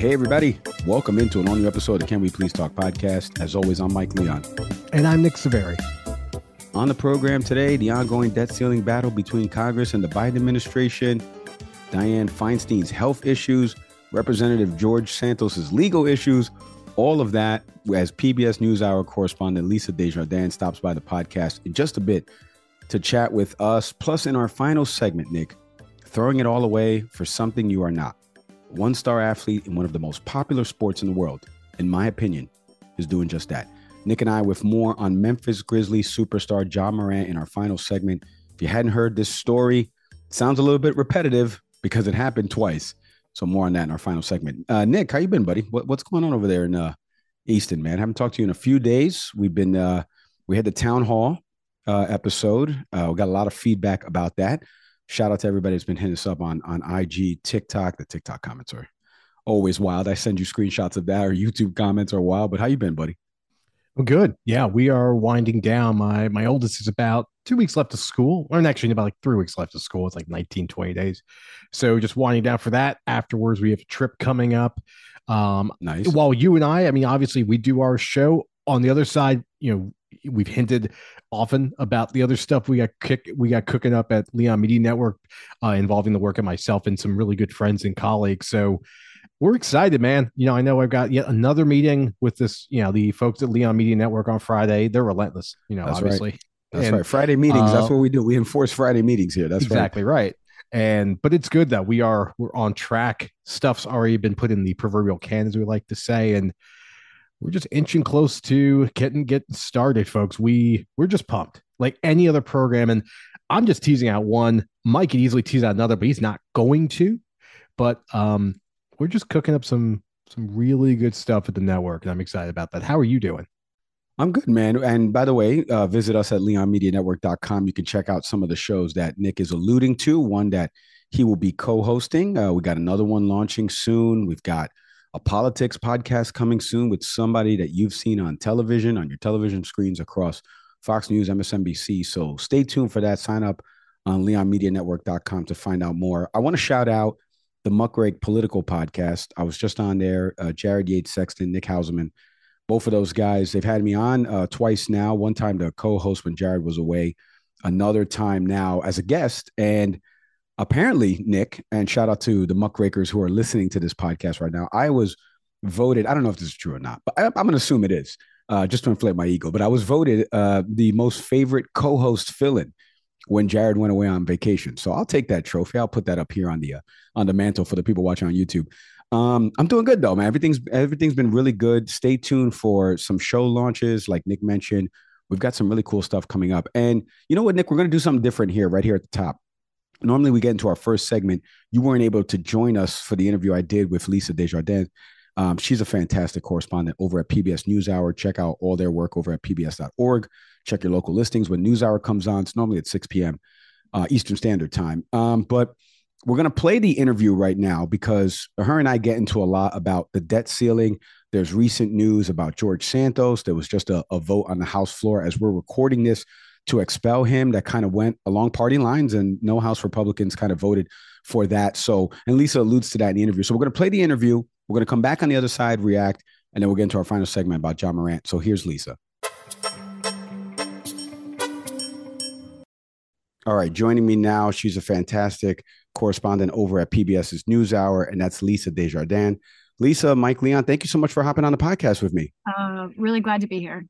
Hey, everybody. Welcome into an all new episode of Can We Please Talk podcast. As always, I'm Mike Leon. And I'm Nick Severi. On the program today, the ongoing debt ceiling battle between Congress and the Biden administration, Dianne Feinstein's health issues, Representative George Santos's legal issues, all of that as PBS NewsHour correspondent Lisa Desjardins stops by the podcast in just a bit to chat with us. Plus, in our final segment, Nick, throwing it all away for something you are not one star athlete in one of the most popular sports in the world, in my opinion, is doing just that. Nick and I with more on Memphis Grizzlies superstar Ja Morant in our final segment. If you hadn't heard this story, sounds a little bit repetitive because it happened twice. So more on that in our final segment. Uh, Nick, how you been, buddy? What, what's going on over there in uh, Easton, man? haven't talked to you in a few days. We've been uh, we had the town hall uh, episode. Uh, we got a lot of feedback about that. Shout out to everybody that's been hitting us up on on IG, TikTok. The TikTok comments are always wild. I send you screenshots of that, or YouTube comments are wild. But how you been, buddy? Well, good. Yeah, we are winding down. My my oldest is about two weeks left of school, or actually about like three weeks left of school. It's like 19, 20 days. So just winding down for that. Afterwards, we have a trip coming up. Um, nice. While you and I, I mean, obviously we do our show on the other side. You know, we've hinted often about the other stuff we got kick, we got cooking up at Leon Media Network, uh, involving the work of myself and some really good friends and colleagues. So we're excited, man. You know, I know I've got yet another meeting with this, you know, the folks at Leon Media Network on Friday. They're relentless, you know, That's obviously. Right. That's And, right. Friday meetings. uh, that's what we do. We enforce Friday meetings here. That's exactly right. And but it's good that we are we're on track. Stuff's already been put in the proverbial can, as we like to say, and we're just inching close to getting getting started, folks. We we're just pumped, like any other program. And I'm just teasing out one. Mike could easily tease out another, but he's not going to. But um, we're just cooking up some some really good stuff at the network, and I'm excited about that. How are you doing? I'm good, man. And by the way, uh, visit us at leonmedianetwork.com. You can check out some of the shows that Nick is alluding to. One that he will be co-hosting. Uh, we got another one launching soon. We've got a politics podcast coming soon with somebody that you've seen on television, on your television screens across Fox News, MSNBC. So stay tuned for that. Sign up on leonmedianetwork.com to find out more. I want to shout out the Muckrake Political Podcast. I was just on there. Uh, Jared Yates Sexton, Nick Hauselman, both of those guys. They've had me on uh, twice now. One time to co-host when Jared was away. Another time now as a guest. And apparently, Nick, and shout out to the Muckrakers who are listening to this podcast right now. I was voted. I don't know if this is true or not, but I, I'm going to assume it is. Uh, just to inflate my ego, but I was voted uh, the most favorite co-host fill-in when Jared went away on vacation. So I'll take that trophy. I'll put that up here on the uh, on the mantle for the people watching on YouTube. Um, I'm doing good though, man. Everything's everything's been really good. Stay tuned for some show launches, like Nick mentioned. We've got some really cool stuff coming up. And you know what, Nick? We're gonna do something different here, right here at the top. Normally, we get into our first segment. You weren't able to join us for the interview I did with Lisa Desjardins. Um, she's a fantastic correspondent over at PBS NewsHour. Check out all their work over at pbs.org. Check your local listings when NewsHour comes on. It's normally at 6 p.m. Uh, Eastern Standard Time. Um, but we're going to play the interview right now because her and I get into a lot about the debt ceiling. There's recent news about George Santos. There was just a, a vote on the House floor as we're recording this to expel him that kind of went along party lines, and no House Republicans kind of voted for that. So, and Lisa alludes to that in the interview. So, we're going to play the interview. We're going to come back on the other side, react, and then we'll get into our final segment about Ja Morant. So, here's Lisa. All right, joining me now, she's a fantastic correspondent over at PBS's NewsHour, and that's Lisa Desjardins. Lisa, Mike Leon, thank you so much for hopping on the podcast with me. Uh, really glad to be here.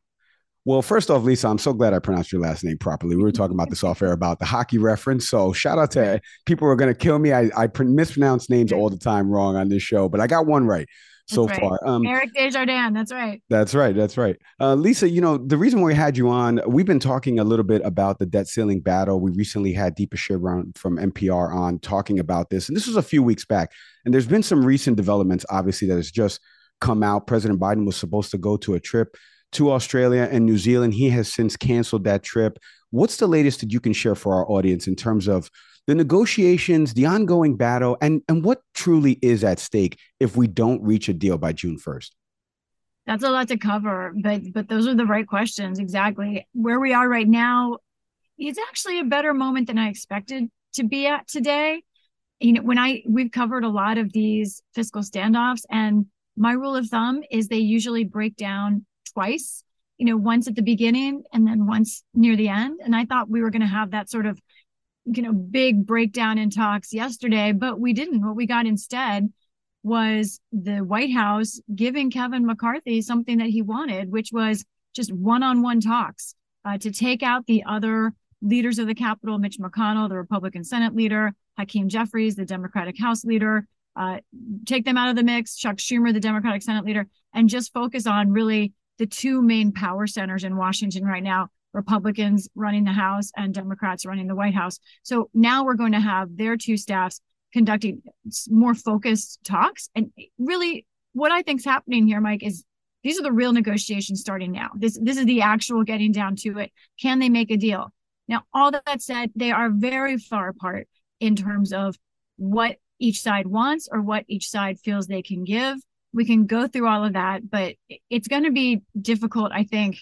Well, first off, Lisa, I'm so glad I pronounced your last name properly. We were talking about this off air about the hockey reference. So shout out to people who are going to kill me. I, I mispronounce names all the time wrong on this show, but I got one right so right. far. Um, Eric Desjardins. That's right. That's right. That's right. Uh, Lisa, you know, the reason why we had you on, we've been talking a little bit about the debt ceiling battle. We recently had Deepa Shivaram from NPR on talking about this. And this was a few weeks back. And there's been some recent developments, obviously, that has just come out. President Biden was supposed to go to a trip to Australia and New Zealand. He has since canceled that trip. What's the latest that you can share for our audience in terms of the negotiations, the ongoing battle, and, and what truly is at stake if we don't reach a deal by June 1st? That's a lot to cover, but but those are the right questions. Exactly. Where we are right now, it's actually a better moment than I expected to be at today. You know, when I we've covered a lot of these fiscal standoffs, and my rule of thumb is they usually break down twice, you know, once at the beginning and then once near the end. And I thought we were going to have that sort of, you know, big breakdown in talks yesterday, but we didn't. What we got instead was the White House giving Kevin McCarthy something that he wanted, which was just one on one talks uh, to take out the other leaders of the Capitol, Mitch McConnell, the Republican Senate leader, Hakeem Jeffries, the Democratic House leader, uh, take them out of the mix, Chuck Schumer, the Democratic Senate leader, and just focus on really the two main power centers in Washington right now Republicans running the House and Democrats running the White House. So now we're going to have their two staffs conducting more focused talks. And really, what I think is happening here, Mike, is these are the real negotiations starting now. This this is the actual getting down to it. Can they make a deal? Now, all that said, they are very far apart in terms of what each side wants or what each side feels they can give we can go through all of that, but it's going to be difficult, I think,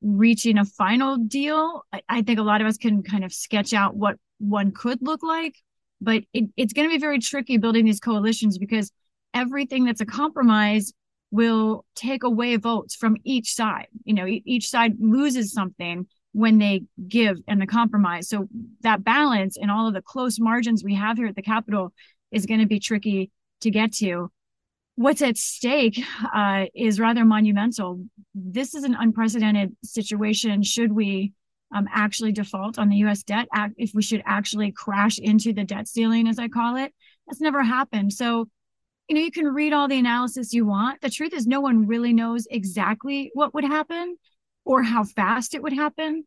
reaching a final deal. I, I, think a lot of us can kind of sketch out what one could look like, but it, it's going to be very tricky building these coalitions because everything that's a compromise will take away votes from each side. You know, each side loses something when they give and the compromise. So that balance and all of the close margins we have here at the Capitol is going to be tricky to get to what's at stake uh, is rather monumental. This is an unprecedented situation. Should we um, actually default on the U.S. debt, if we should actually crash into the debt ceiling, as I call it, that's never happened. So, you know, you can read all the analysis you want. The truth is, no one really knows exactly what would happen or how fast it would happen.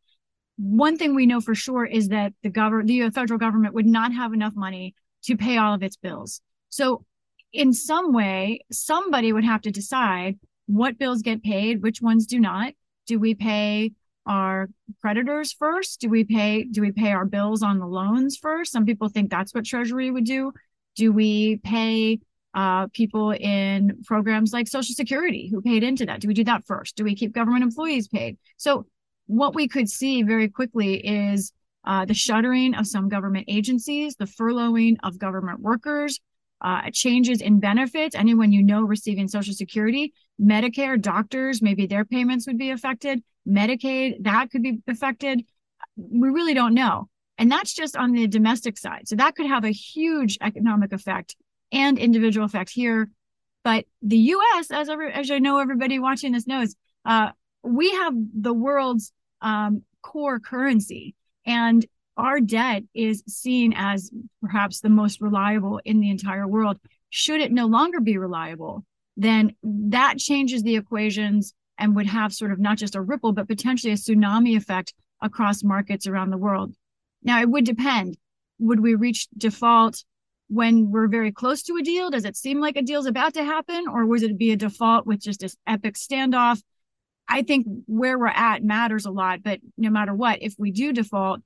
One thing we know for sure is that the government, the federal government, would not have enough money to pay all of its bills. So in some way, somebody would have to decide what bills get paid, which ones do not. Do we pay our creditors first? Do we pay do we pay our bills on the loans first? Some people think that's what Treasury would do. Do we pay uh, people in programs like Social Security who paid into that? Do we do that first? Do we keep government employees paid? So what we could see very quickly is uh, the shuttering of some government agencies, the furloughing of government workers, uh, changes in benefits, anyone you know receiving Social Security, Medicare, doctors, maybe their payments would be affected, Medicaid, that could be affected. We really don't know. And that's just on the domestic side. So that could have a huge economic effect and individual effect here. But the US, as, every, as I know everybody watching this knows, uh, we have the world's um, core currency. And our debt is seen as perhaps the most reliable in the entire world. Should it no longer be reliable, then that changes the equations and would have sort of not just a ripple, but potentially a tsunami effect across markets around the world. Now, it would depend. Would we reach default when we're very close to a deal? Does it seem like a deal's about to happen, or would it be a default with just this epic standoff? I think where we're at matters a lot, but no matter what, if we do default,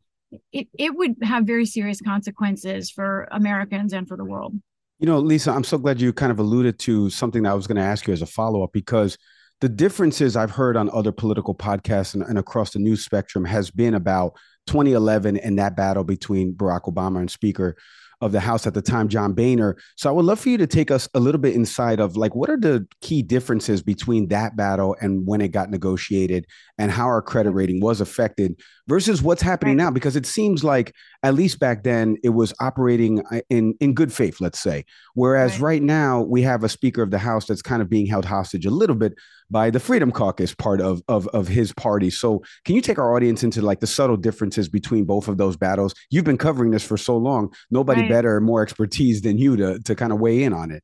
it, it would have very serious consequences for Americans and for the world. You know, Lisa, I'm so glad you kind of alluded to something that I was going to ask you as a follow up because the differences I've heard on other political podcasts and, and, across the news spectrum has been about 2011 and that battle between Barack Obama and Speaker of the House at the time, John Boehner. So I would love for you to take us a little bit inside of like what are the key differences between that battle and when it got negotiated and how our credit rating was affected versus what's happening now because it seems like at least back then it was operating uh, in in good faith let's say whereas right. right now we have a speaker of the house that's kind of being held hostage a little bit by the freedom caucus part of of of his party so can you take our audience into like the subtle differences between both of those battles you've been covering this for so long nobody right. better more expertise than you to to kind of weigh in on it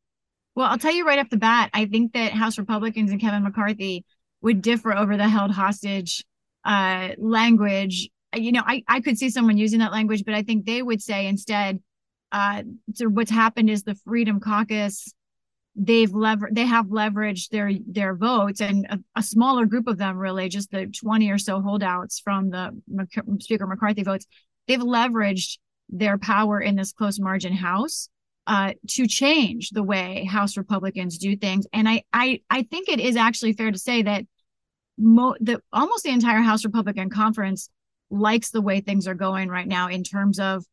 well i'll tell you right off the bat i think that house republicans and kevin mccarthy would differ over the held hostage uh, language. You know, I, I could see someone using that language, but I think they would say instead, uh, so what's happened is the Freedom Caucus, they've lever they have leveraged their their votes, and a, a, smaller group of them, really, just the twenty or so holdouts from the Speaker McCarthy votes, they've leveraged their power in this close margin House uh, to change the way House Republicans do things. And I, I, I think it is actually fair to say that mo- the almost the entire House Republican conference likes the way things are going right now in terms of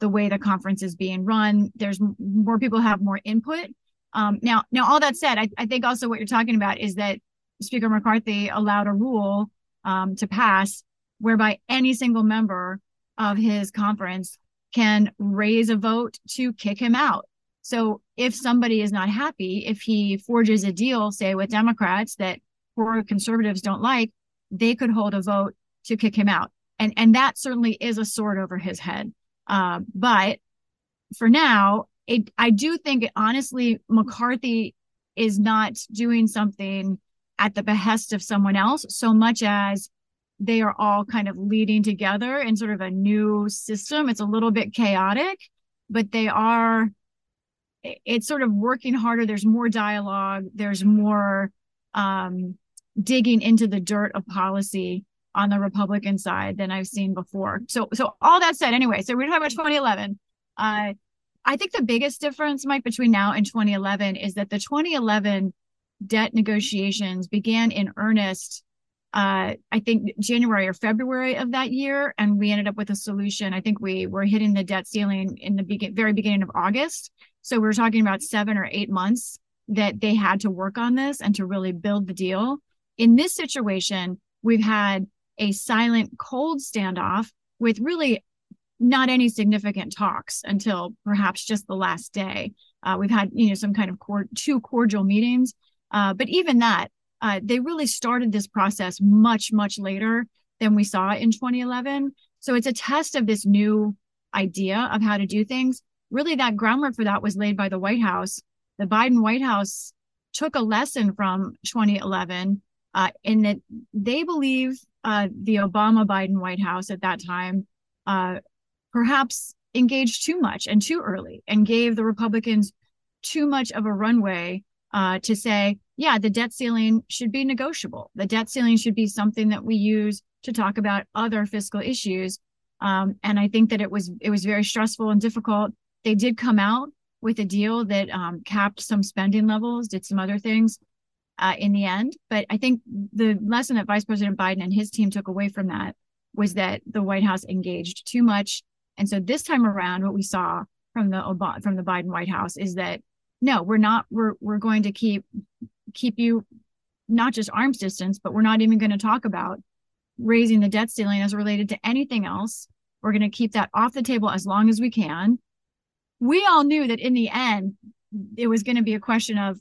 the way the conference is being run. There's more people have more input. Um, now, now all that said, I, I, think also what you're talking about is that Speaker McCarthy allowed a rule um, to pass whereby any single member of his conference can raise a vote to kick him out. So if somebody is not happy, if he forges a deal, say with Democrats that poor conservatives don't like, they could hold a vote to kick him out. And, and that certainly is a sword over his head. Uh, but for now, it, I do think, honestly, McCarthy is not doing something at the behest of someone else so much as they are all kind of leading together in sort of a new system. It's a little bit chaotic, but they are, it's sort of working harder. There's more dialogue, there's more um, digging into the dirt of policy on the Republican side than I've seen before. So, so all that said, anyway, so we're talking about 2011. Uh, I think the biggest difference, Mike, between now and 2011 is that the 2011 debt negotiations began in earnest. Uh, I think January or February of that year, and we ended up with a solution. I think we were hitting the debt ceiling in the very beginning of August. So we we're talking about seven or eight months that they had to work on this and to really build the deal. In this situation, we've had a silent, cold standoff with really not any significant talks until perhaps just the last day. Uh, we've had, you know, some kind of cord- two cordial meetings, uh, but even that, uh, they really started this process much, much later than we saw in 2011. So it's a test of this new idea of how to do things. Really, that groundwork for that was laid by the White House. The Biden White House took a lesson from 2011 uh, in that they believe uh, the Obama Biden White House at that time uh, perhaps engaged too much and too early and gave the Republicans too much of a runway uh, to say, yeah, the debt ceiling should be negotiable. The debt ceiling should be something that we use to talk about other fiscal issues. Um, and I think that it was it was very stressful and difficult. They did come out with a deal that um, capped some spending levels, did some other things uh, in the end. But I think the lesson that Vice President Biden and his team took away from that was that the White House engaged too much. And so this time around, what we saw from the Obama, from the Biden White House is that no, we're not. We're we're going to keep keep you not just arms distance, but we're not even going to talk about raising the debt ceiling as related to anything else. We're going to keep that off the table as long as we can. We all knew that in the end, it was going to be a question of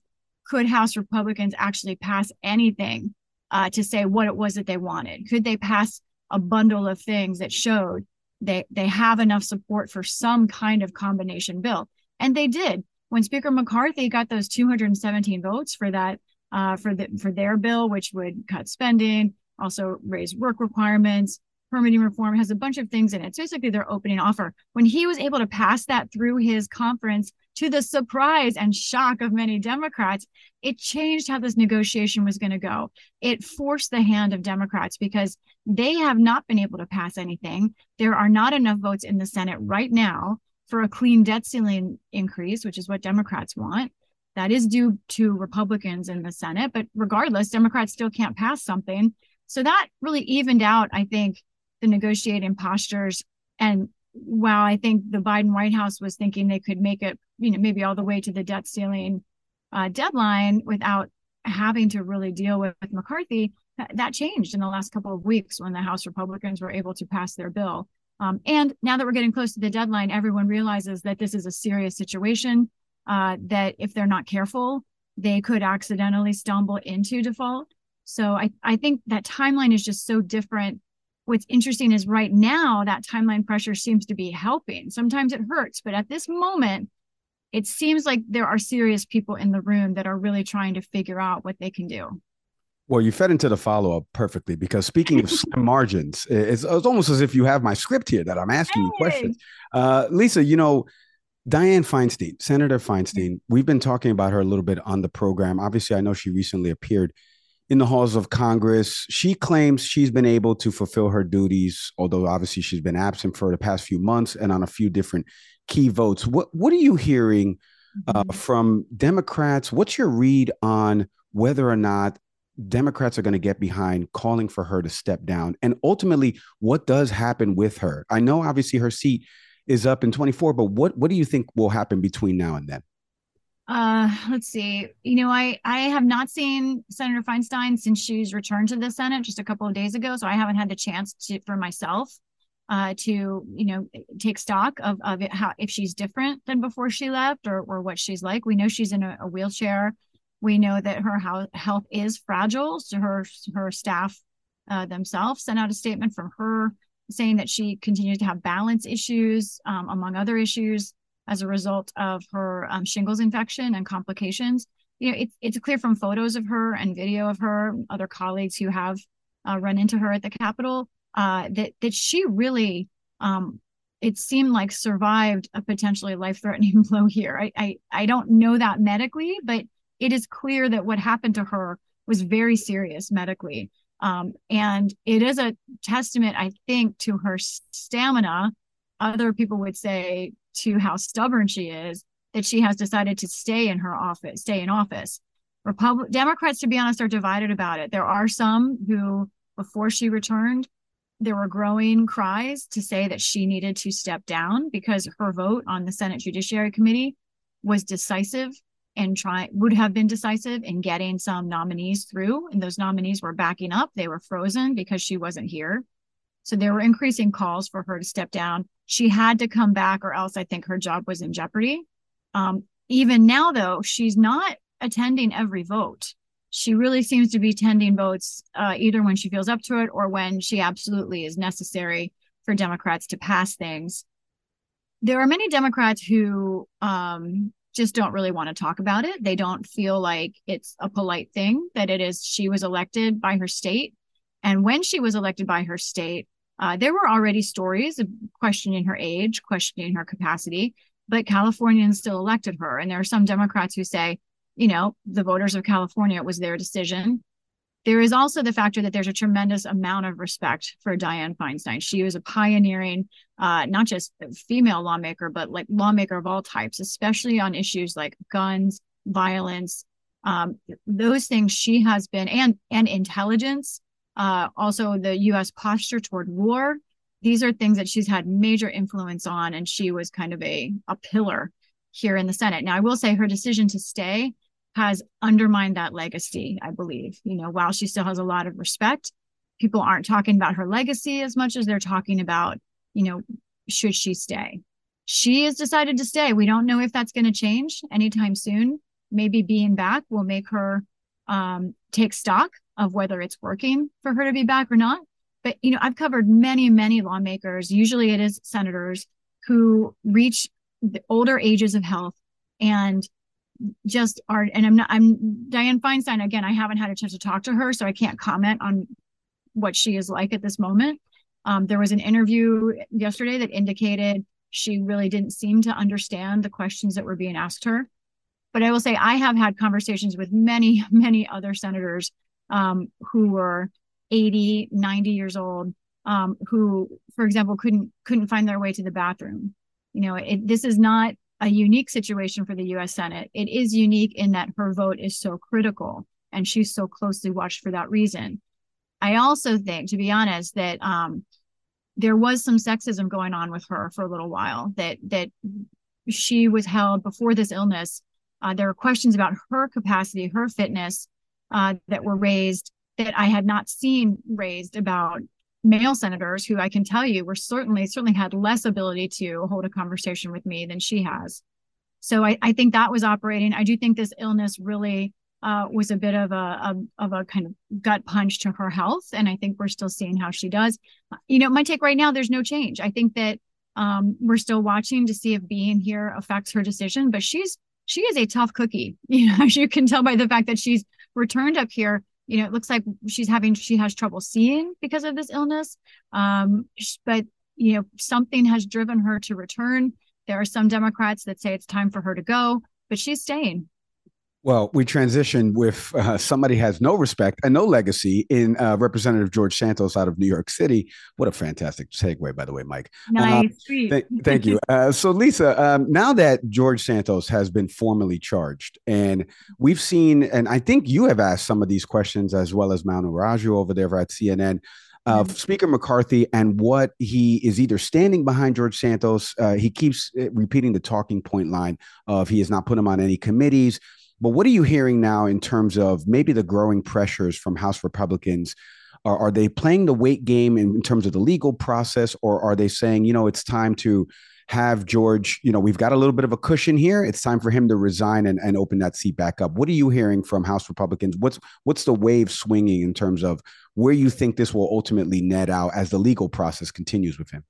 could House Republicans actually pass anything uh, to say what it was that they wanted? Could they pass a bundle of things that showed they they have enough support for some kind of combination bill, and they did. When Speaker McCarthy got those 217 votes for that uh, for the for their bill, which would cut spending, also raise work requirements, permitting reform has a bunch of things in it. It's basically their opening offer. When he was able to pass that through his conference to the surprise and shock of many Democrats, it changed how this negotiation was going to go. It forced the hand of Democrats because they have not been able to pass anything. There are not enough votes in the Senate right now for a clean debt ceiling increase, which is what Democrats want. That is due to Republicans in the Senate, but regardless, Democrats still can't pass something. So that really evened out, I think, the negotiating postures. And while I think the Biden White House was thinking they could make it, you know, maybe all the way to the debt ceiling uh, deadline without having to really deal with, with McCarthy, that, that, changed in the last couple of weeks when the House Republicans were able to pass their bill. Um, and now that we're getting close to the deadline, everyone realizes that this is a serious situation, uh, that if they're not careful, they could accidentally stumble into default. So I, I think that timeline is just so different what's interesting is right now that timeline pressure seems to be helping. Sometimes it hurts, but at this moment, it seems like there are serious people in the room that are really trying to figure out what they can do. Well, you fed into the follow up perfectly because speaking of slim margins, it's, it's, almost as if you have my script here that I'm asking hey. you questions. Uh, Lisa, you know, Dianne Feinstein, Senator Feinstein, we've been talking about her a little bit on the program. Obviously, I know she recently appeared in the halls of Congress. She claims she's been able to fulfill her duties, although obviously she's been absent for the past few months and on a few different key votes. What what are you hearing uh, mm-hmm. from Democrats? What's your read on whether or not Democrats are going to get behind calling for her to step down? And ultimately, what does happen with her? I know obviously her seat is up in 24, but what what do you think will happen between now and then? Uh, let's see. You know, I I have not seen Senator Feinstein since she's returned to the Senate just a couple of days ago, so I haven't had the chance to for myself uh, to you know take stock of of it, how if she's different than before she left or or what she's like. We know she's in a, a wheelchair. We know that her health is fragile. So her her staff uh, themselves sent out a statement from her saying that she continues to have balance issues, um, among other issues as a result of her um, shingles infection and complications. You know, it's it's clear from photos of her and video of her, other colleagues who have uh, run into her at the Capitol, uh, that that she really, um, it seemed like survived a potentially life-threatening blow here. I, I I don't know that medically, but it is clear that what happened to her was very serious medically. Um, and it is a testament, I think, to her stamina. Other people would say to how stubborn she is that she has decided to stay in her office, stay in office. Republic Democrats, to be honest, are divided about it. There are some who, before she returned, there were growing cries to say that she needed to step down because her vote on the Senate Judiciary Committee was decisive and try would have been decisive in getting some nominees through. And those nominees were backing up. They were frozen because she wasn't here. So there were increasing calls for her to step down. She had to come back, or else I think her job was in jeopardy. Um, even now, though, she's not attending every vote. She really seems to be attending votes uh, either when she feels up to it or when she absolutely is necessary for Democrats to pass things. There are many Democrats who um, just don't really want to talk about it. They don't feel like it's a polite thing that it is she was elected by her state. And when she was elected by her state, uh, there were already stories questioning her age, questioning her capacity, but Californians still elected her. And there are some Democrats who say, you know, the voters of California, it was their decision. There is also the factor that there's a tremendous amount of respect for Dianne Feinstein. She was a pioneering, uh, not just female lawmaker, but like lawmaker of all types, especially on issues like guns, violence, um, those things. She has been and and intelligence uh, also the U.S. posture toward war. These are things that she's had major influence on, and she was kind of a a pillar here in the Senate. Now, I will say her decision to stay has undermined that legacy. I believe, you know, while she still has a lot of respect, people aren't talking about her legacy as much as they're talking about, you know, should she stay? She has decided to stay. We don't know if that's going to change anytime soon. Maybe being back will make her um, take stock of whether it's working for her to be back or not. but you know, I've covered many, many lawmakers. Usually, it is senators who reach the older ages of health and just are. And I'm not. I'm dianne Feinstein again. I haven't had a chance to talk to her, so I can't comment on what she is like at this moment. Um, there was an interview yesterday that indicated she really didn't seem to understand the questions that were being asked her. But I will say I have had conversations with many, many other senators um, who were 80, 90 years old, um, who, for example, couldn't couldn't find their way to the bathroom. You know, it, this is not a unique situation for the U.S. Senate. It is unique in that her vote is so critical and she's so closely watched for that reason. I also think, to be honest, that um, there was some sexism going on with her for a little while. That that she was held before this illness. Uh, there were questions about her capacity, her fitness, uh, that were raised that I had not seen raised about male senators who I can tell you were certainly certainly had less ability to hold a conversation with me than she has. So I, I think that was operating. I do think this illness really uh, was a bit of a, a, of a kind of gut punch to her health, and I think we're still seeing how she does. You know, my take right now, there's no change. I think that um, we're still watching to see if being here affects her decision, but she's she is a tough cookie. You know, as you can tell by the fact that she's returned up here. You know, it looks like she's having she has trouble seeing because of this illness. Um, but you know, something has driven her to return. There are some Democrats that say it's time for her to go, but she's staying. Well, we transition with uh, somebody has no respect and no legacy in uh, Representative George Santos out of New York City. What a fantastic segue, by the way, Mike. Nice, uh, th- thank you. Uh, so, Lisa, um, now that George Santos has been formally charged, and we've seen, and I think you have asked some of these questions as well as Manu Raju over there at CNN of mm-hmm. Speaker McCarthy and what he is either standing behind George Santos. Uh, he keeps uh, repeating the talking point line of he has not put him on any committees. But what are you hearing now in terms of maybe the growing pressures from House Republicans? Are, are they playing the wait game in, in terms of the legal process, or are they saying, you know, it's time to have George, you know, we've got a little bit of a cushion here. It's time for him to resign and, and open that seat back up. What are you hearing from House Republicans? What's what's the wave swinging in terms of where you think this will ultimately net out as the legal process continues with him?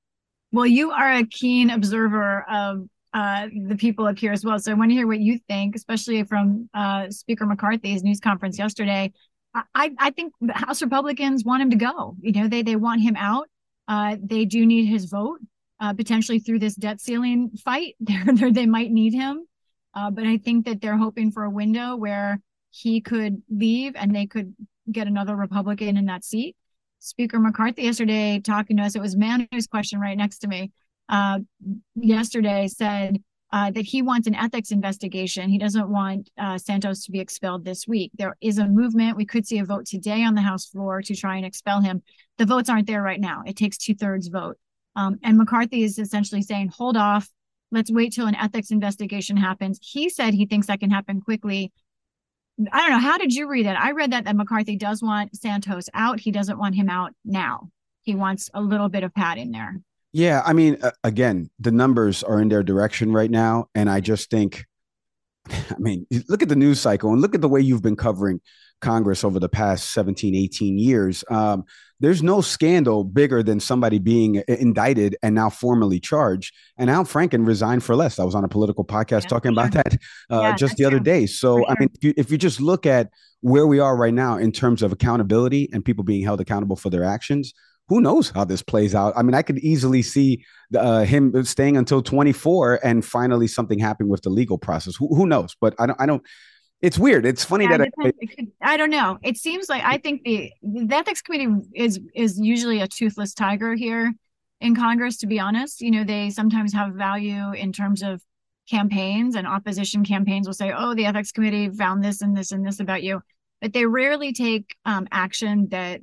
Well, you are a keen observer of uh, the people up here as well. So I want to hear what you think, especially from uh, Speaker McCarthy's news conference yesterday. I, I think the House Republicans want him to go. You know, they they want him out. Uh, they do need his vote uh, potentially through this debt ceiling fight. They're, they might need him, uh, but I think that they're hoping for a window where he could leave and they could get another Republican in that seat. Speaker McCarthy yesterday talking to us, it was Manu's question right next to me uh, yesterday said uh, that he wants an ethics investigation. He doesn't want uh, Santos to be expelled this week. There is a movement. We could see a vote today on the House floor to try and expel him. The votes aren't there right now. It takes two thirds vote. Um, and McCarthy is essentially saying, hold off. Let's wait till an ethics investigation happens. He said he thinks that can happen quickly. I don't know. How did you read that? I read that that McCarthy does want Santos out. He doesn't want him out now. He wants a little bit of padding there. Yeah, I mean, uh, again, the numbers are in their direction right now, and I just think, I mean, look at the news cycle and look at the way you've been covering Congress over the past 17, 18 years. Um, there's no scandal bigger than somebody being indicted and now formally charged. And Al Franken resigned for less. I was on a political podcast yeah, talking about that uh, yeah, just the other true. day. So, sure. I mean, if you, if you just look at where we are right now in terms of accountability and people being held accountable for their actions, who knows how this plays out? I mean, I could easily see uh, him staying until 24 and finally something happening with the legal process. Who, who knows? But I don't. I don't. It's weird. It's funny yeah, that I, I, don't know. It seems like I think the the ethics committee is is usually a toothless tiger here in Congress. To be honest, you know, they sometimes have value in terms of campaigns and opposition campaigns will say, "Oh, the ethics committee found this and this and this about you," but they rarely take um, action that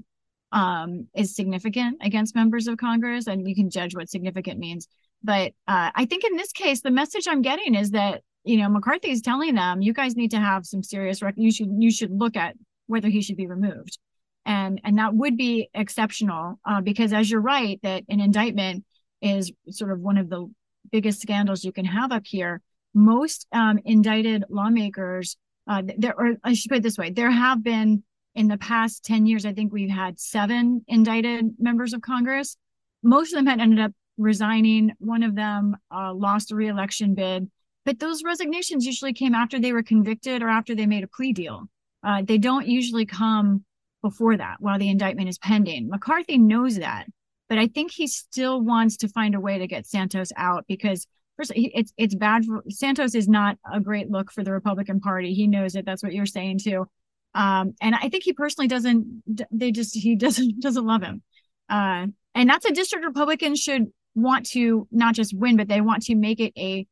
um, is significant against members of Congress, and you can judge what significant means. But uh, I think in this case, the message I'm getting is that you know McCarthy is telling them, you guys need to have some serious. Rec- you should you should look at whether he should be removed, and and that would be exceptional uh, because as you're right that an indictment is sort of one of the biggest scandals you can have up here. Most um, indicted lawmakers, uh, there, or I should put it this way, there have been in the past 10 years, I think we've had seven indicted members of Congress. Most of them had ended up resigning. One of them uh, lost a reelection bid. But those resignations usually came after they were convicted or after they made a plea deal. Uh, they don't usually come before that while the indictment is pending. McCarthy knows that, but I think he still wants to find a way to get Santos out because first it's it's bad for Santos is not a great look for the Republican Party. He knows it. That's what you're saying too. Um, and I think he personally doesn't. They just he doesn't doesn't love him. Uh, and that's a district Republicans should want to not just win, but they want to make it a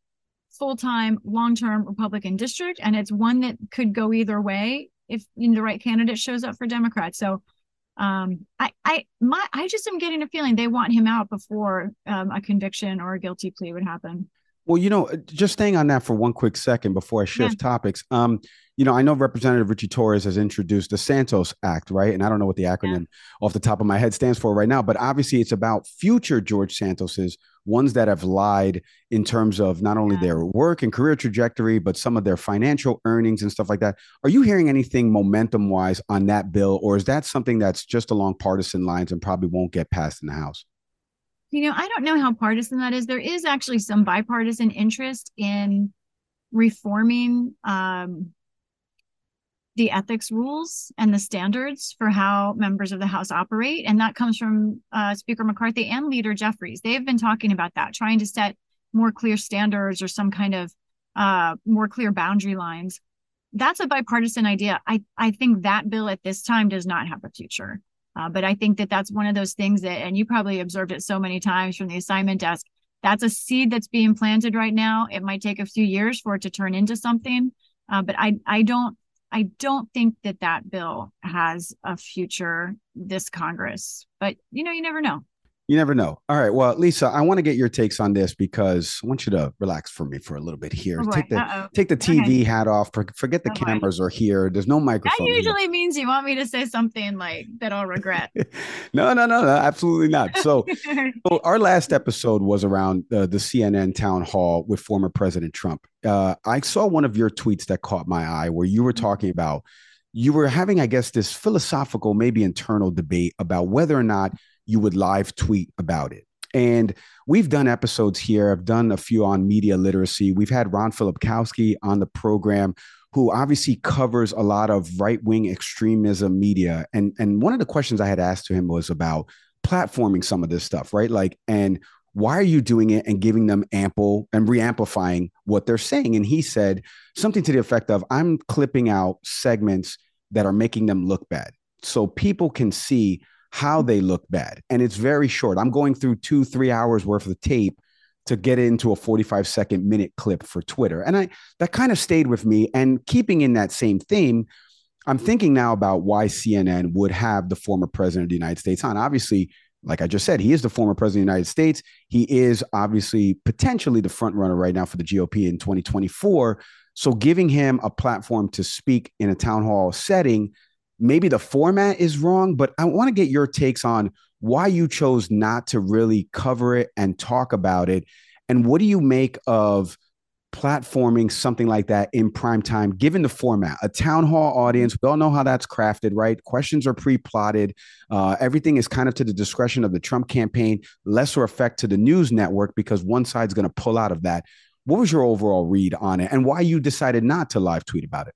full time, long term Republican district, and it's one that could go either way if you know, the right candidate shows up for Democrats. So um, I, I, my, I just am getting a feeling they want him out before um, a conviction or a guilty plea would happen. Well, you know, just staying on that for one quick second before I shift yeah. topics. Um, you know, I know Representative Richie Torres has introduced the Santos Act, right? And I don't know what the acronym yeah. off the top of my head stands for right now, but obviously it's about future George Santos's ones that have lied in terms of not only yeah. their work and career trajectory, but some of their financial earnings and stuff like that. Are you hearing anything momentum wise on that bill, or is that something that's just along partisan lines and probably won't get passed in the House? You know, I don't know how partisan that is. There is actually some bipartisan interest in reforming um, the ethics rules and the standards for how members of the House operate. And that comes from uh, Speaker McCarthy and Leader Jeffries. They've been talking about that, trying to set more clear standards or some kind of uh, more clear boundary lines. That's a bipartisan idea. I, I think that bill at this time does not have a future. Uh, but I think that that's one of those things that, and you probably observed it so many times from the assignment desk. That's a seed that's being planted right now. It might take a few years for it to turn into something, uh, but I I don't I don't think that that bill has a future this Congress, but you know, you never know. You never know. All right. Well, Lisa, I want to get your takes on this because I want you to relax for me for a little bit here. Oh take the Uh-oh. take the TV hat off. Forget the oh cameras boy. are here. There's no microphone. That usually here. means you want me to say something like that I'll regret. no, no, no, no, absolutely not. So, so our last episode was around uh, the CNN town hall with former President Trump. Uh, I saw one of your tweets that caught my eye where you were mm-hmm. talking about you were having, I guess, this philosophical, maybe internal debate about whether or not you would live tweet about it. And we've done episodes here. I've done a few on media literacy. We've had Ron Filipkowski on the program, who obviously covers a lot of right wing extremism media. And, and one of the questions I had asked to him was about platforming some of this stuff, right? Like, and why are you doing it and giving them ample and reamplifying what they're saying? And he said something to the effect of, I'm clipping out segments that are making them look bad. So people can see how they look bad. And it's very short. I'm going through two, three hours worth of tape to get into a 45 second minute clip for Twitter. And I that kind of stayed with me. And keeping in that same theme, I'm thinking now about why CNN would have the former president of the United States on. Obviously, like I just said, he is the former president of the United States. He is obviously potentially the front runner right now for the GOP in 2024. So giving him a platform to speak in a town hall setting maybe the format is wrong, but I want to get your takes on why you chose not to really cover it and talk about it. And what do you make of platforming something like that in prime time, given the format? A town hall audience, we all know how that's crafted, right? Questions are pre plotted. Uh, everything is kind of to the discretion of the Trump campaign, lesser effect to the news network because one side's going to pull out of that. What was your overall read on it and why you decided not to live tweet about it?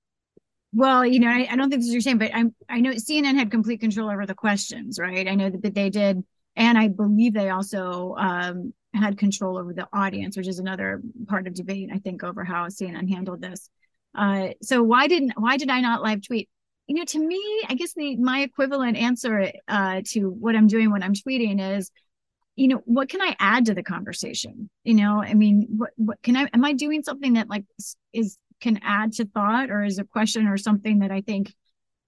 Well, you know, I, I don't think this is you're saying, but I'm I know CNN had complete control over the questions, right? I know that they did, and I believe they also um, had control over the audience, which is another part of debate, I think, over how CNN handled this. Uh, so why didn't why did I not live tweet? You know, to me, I guess the my equivalent answer uh, to what I'm doing when I'm tweeting is, you know, what can I add to the conversation? You know, I mean, what what can I am I doing something that like is can add to thought or is a question or something that I think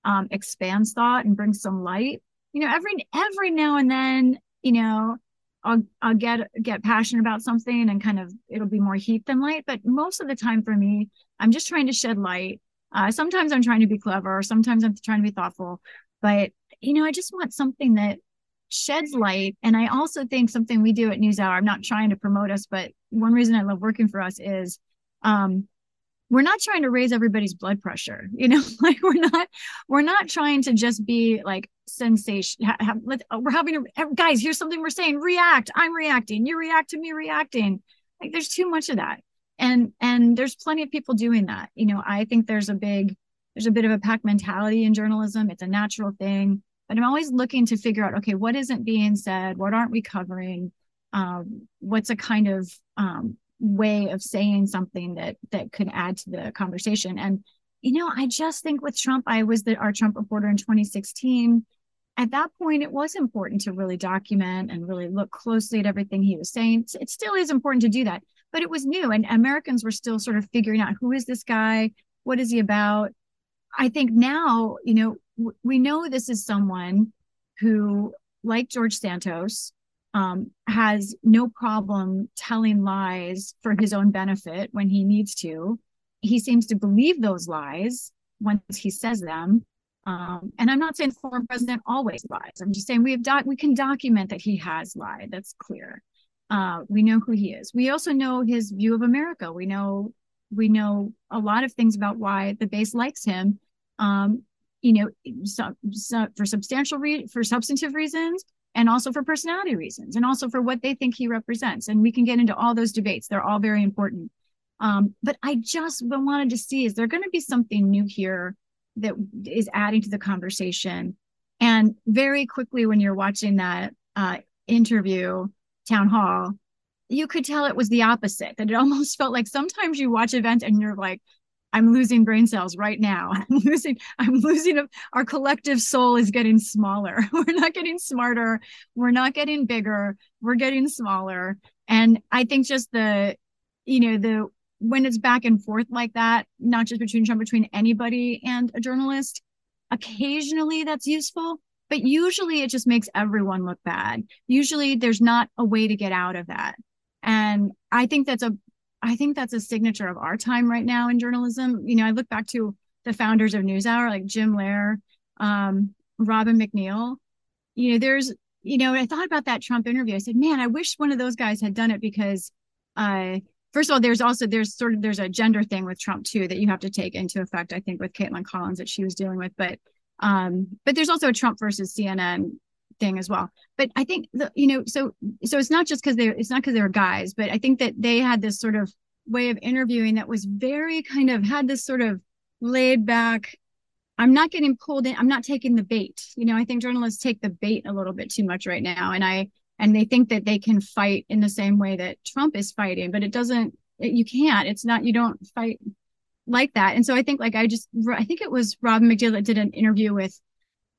um, expands thought and brings some light. You know, every every now and then, you know, I'll I'll get get passionate about something and kind of it'll be more heat than light. But most of the time for me, I'm just trying to shed light. Uh, sometimes I'm trying to be clever. Sometimes I'm trying to be thoughtful. But you know, I just want something that sheds light. And I also think something we do at NewsHour. I'm not trying to promote us, but one reason I love working for us is um, we're not trying to raise everybody's blood pressure you know like we're not we're not trying to just be like sensation ha, let, we're having a guys here's something we're saying react i'm reacting you react to me reacting. Like there's too much of that. And and there's plenty of people doing that. You know i think there's a big there's a bit of a pack mentality in journalism. It's a natural thing. But i'm always looking to figure out okay what isn't being said? What aren't we covering? Um, what's a kind of um, way of saying something that that could add to the conversation. And you know i just think with trump i was the our trump reporter in 2016 at that point it was important to really document and really look closely at everything he was saying. It still is important to do that but it was new and americans were still sort of figuring out who is this guy? What is he about? I think now you know we know this is someone who like george santos um, has no problem telling lies for his own benefit when he needs to. He seems to believe those lies once he says them. Um, and I'm not saying the former president always lies. I'm just saying we have doc- we can document that he has lied. That's clear. Uh, we know who he is. We also know his view of America. We know we know a lot of things about why the base likes him. Um, you know, so, so for substantial re- for substantive reasons, and also for personality reasons and also for what they think he represents. And we can get into all those debates. They're all very important. Um, but i just wanted to see is there going to be something new here that is adding to the conversation? And very quickly when you're watching that uh, interview town hall you could tell it was the opposite that it almost felt like sometimes you watch events and you're like I'm losing brain cells right now. I'm losing, I'm losing, a, our collective soul is getting smaller. We're not getting smarter. We're not getting bigger. We're getting smaller. And I think just the, you know, the, when it's back and forth like that, not just between Trump, between anybody and a journalist, occasionally that's useful, but usually it just makes everyone look bad. Usually there's not a way to get out of that. And I think that's a I think that's a signature of our time right now in journalism. You know, I look back to the founders of NewsHour, like Jim Lehrer, um, Robin MacNeil. You know, there's, you know, I thought about that Trump interview. I said, man, I wish one of those guys had done it because, uh, first of all, there's also there's sort of there's a gender thing with Trump too that you have to take into effect. I think with Kaitlan Collins that she was dealing with, but um, but there's also a Trump versus CNN thing as well. But I think the, you know, so so it's not just because they're it's not because they're guys, but I think that they had this sort of way of interviewing that was very kind of had this sort of laid back. I'm not getting pulled in. I'm not taking the bait. You know, I think journalists take the bait a little bit too much right now, and I and they think that they can fight in the same way that Trump is fighting, but it doesn't. It, you can't. It's not. You don't fight like that. And so I think like I just I think it was Robin McDill that did an interview with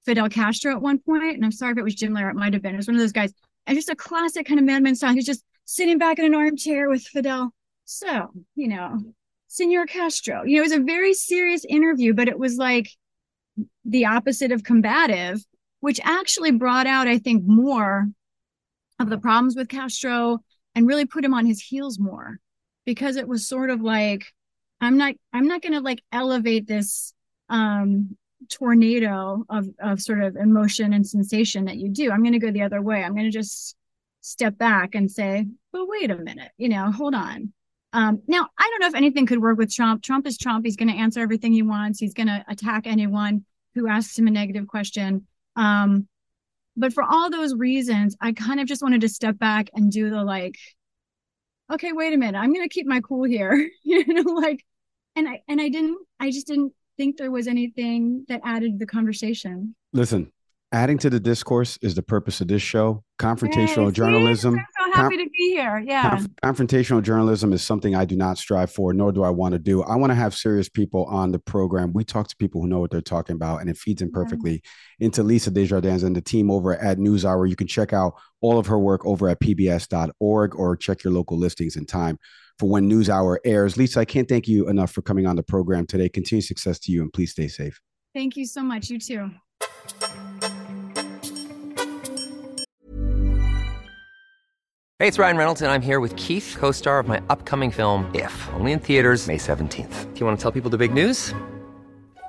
Fidel Castro at one point, and I'm sorry if it was Jim Lehrer, it might have been. It was one of those guys, and just a classic kind of madman style. He's just sitting back in an armchair with Fidel. So, you know, Senor Castro. You know, it was a very serious interview, but it was like the opposite of combative, which actually brought out, I think, more of the problems with Castro and really put him on his heels more because it was sort of like, I'm not, I'm not going to like elevate this um tornado of of sort of emotion and sensation that you do i'm going to go the other way. I'm going to just step back and say but wait a minute you know hold on. Um, now i don't know if anything could work with trump. Trump is trump. He's going to answer everything he wants. He's going to attack anyone who asks him a negative question. Um, but for all those reasons i kind of just wanted to step back and do the like okay wait a minute. I'm going to keep my cool here. You know like and i and i didn't i just didn't think there was anything that added to the conversation. Listen, adding to the discourse is the purpose of this show. Confrontational journalism. I'm so happy to be here. Yeah. Conf- confrontational journalism is something I do not strive for, nor do I want to do. I want to have serious people on the program. We talk to people who know what they're talking about, and it feeds in perfectly yeah. into Lisa Desjardins and the team over at NewsHour. You can check out all of her work over at pbs.org or check your local listings in time for when NewsHour airs. Lisa, I can't thank you enough for coming on the program today. Continued success to you, and please stay safe. Thank you so much. You too. Hey, it's Ryan Reynolds, and I'm here with Keith, co star of my upcoming film, If, only in theaters, May 17th. Do you want to tell people the big news?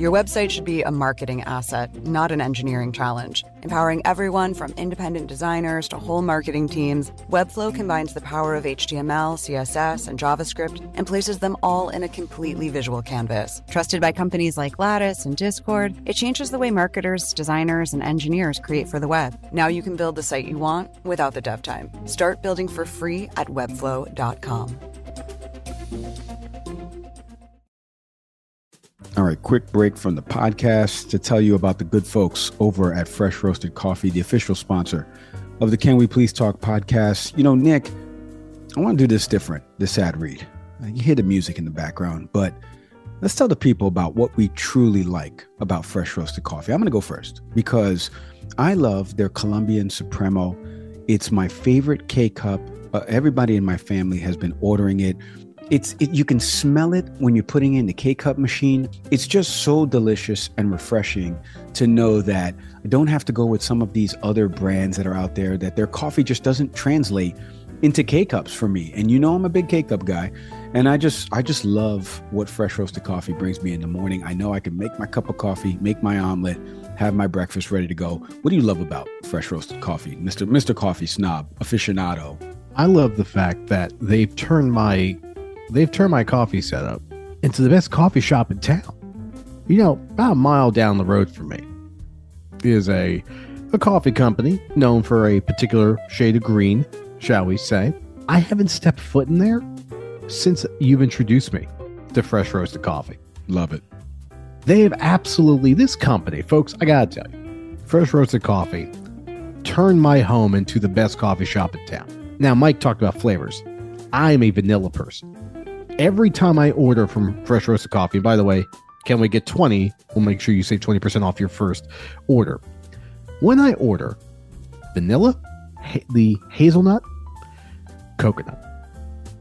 Your website should be a marketing asset, not an engineering challenge. Empowering everyone from independent designers to whole marketing teams, Webflow combines the power of HTML, CSS, and JavaScript and places them all in a completely visual canvas. Trusted by companies like Lattice and Discord, it changes the way marketers, designers, and engineers create for the web. Now you can build the site you want without the dev time. Start building for free at webflow.com. All right, quick break from the podcast to tell you about the good folks over at Fresh Roasted Coffee, the official sponsor of the Can We Please Talk podcast. You know, Nick, I want to do this different, this ad read. You hear the music in the background, but let's tell the people about what we truly like about Fresh Roasted Coffee. I'm going to go first because I love their Colombian Supremo. It's my favorite K cup. Uh, everybody in my family has been ordering it it's it, you can smell it when you're putting in the K-cup machine. It's just so delicious and refreshing to know that I don't have to go with some of these other brands that are out there that their coffee just doesn't translate into K-cups for me. And you know I'm a big K-cup guy, and I just I just love what fresh roasted coffee brings me in the morning. I know I can make my cup of coffee, make my omelet, have my breakfast ready to go. What do you love about fresh roasted coffee, Mr. Mr. Coffee Snob aficionado? I love the fact that they've turned my they've turned my coffee setup into the best coffee shop in town. You know, about a mile down the road from me is a a coffee company known for a particular shade of green, shall we say. I haven't stepped foot in there since you've introduced me to fresh roasted coffee. Love it. They have absolutely this company, folks. I gotta tell you, fresh roasted coffee turned my home into the best coffee shop in town. Now, Mike talked about flavors. I'm a vanilla person. Every time I order from Fresh Roasted Coffee, by the way, can we get 20? We'll make sure you save 20% off your first order. When I order vanilla, ha- the hazelnut, coconut.